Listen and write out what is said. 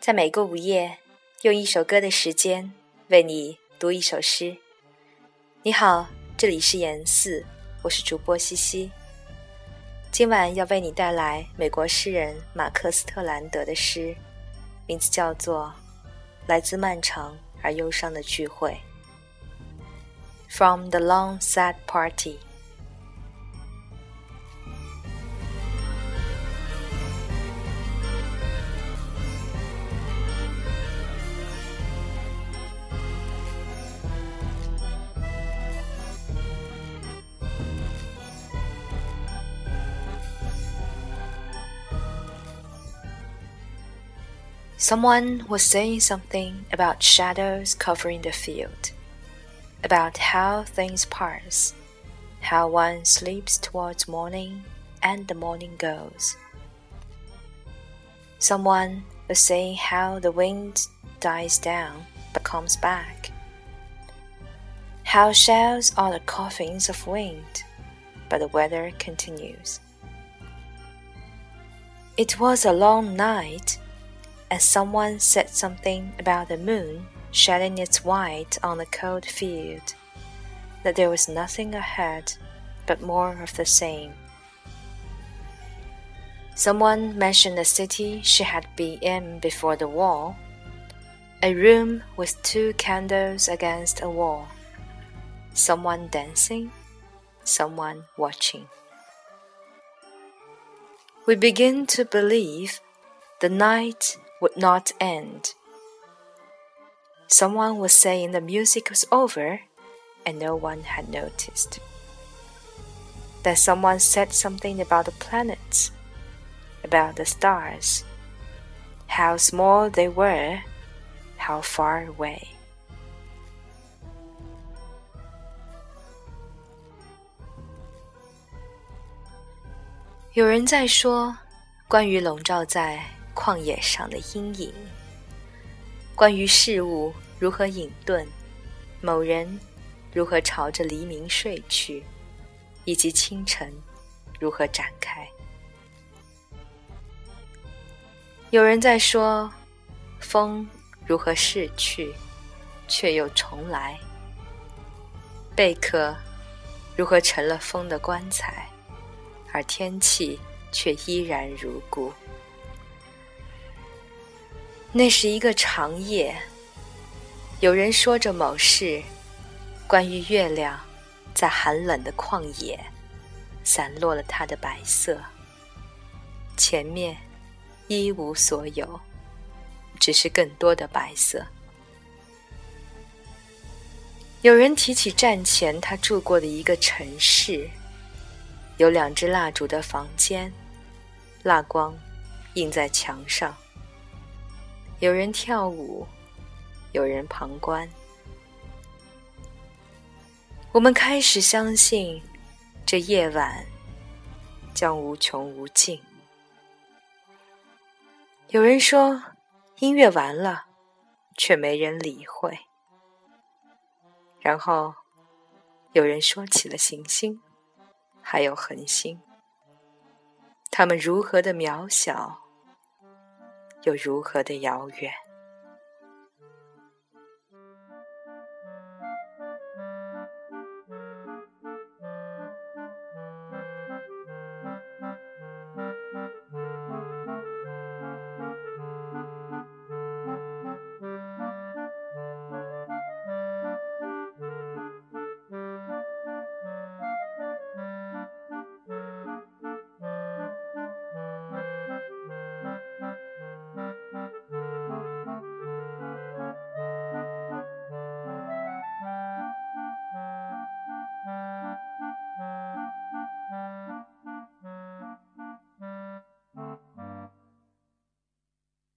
在每个午夜，用一首歌的时间为你读一首诗。你好，这里是颜四，我是主播西西。今晚要为你带来美国诗人马克斯特兰德的诗，名字叫做《来自漫长而忧伤的聚会》。From the long sad party. Someone was saying something about shadows covering the field, about how things pass, how one sleeps towards morning and the morning goes. Someone was saying how the wind dies down but comes back, how shells are the coffins of wind, but the weather continues. It was a long night and someone said something about the moon shedding its white on the cold field, that there was nothing ahead but more of the same. Someone mentioned a city she had been in before the war, a room with two candles against a wall, someone dancing, someone watching. We begin to believe the night would not end. Someone was saying the music was over, and no one had noticed. Then someone said something about the planets, about the stars, how small they were, how far away. 有人在说，关于笼罩在旷野上的阴影， 关于事物如何隐遁，某人如何朝着黎明睡去，以及清晨如何展开。有人在说，风如何逝去，却又重来；贝壳如何成了风的棺材，而天气却依然如故。那是一个长夜，有人说着某事，关于月亮在寒冷的旷野散落了它的白色，前面一无所有，只是更多的白色。有人提起战前他住过的一个城市，有两只蜡烛的房间，蜡光映在墙上。有人跳舞，有人旁观。我们开始相信，这夜晚将无穷无尽。有人说，音乐完了，却没人理会。然后，有人说起了行星，还有恒星，他们如何的渺小。又如何的遥远？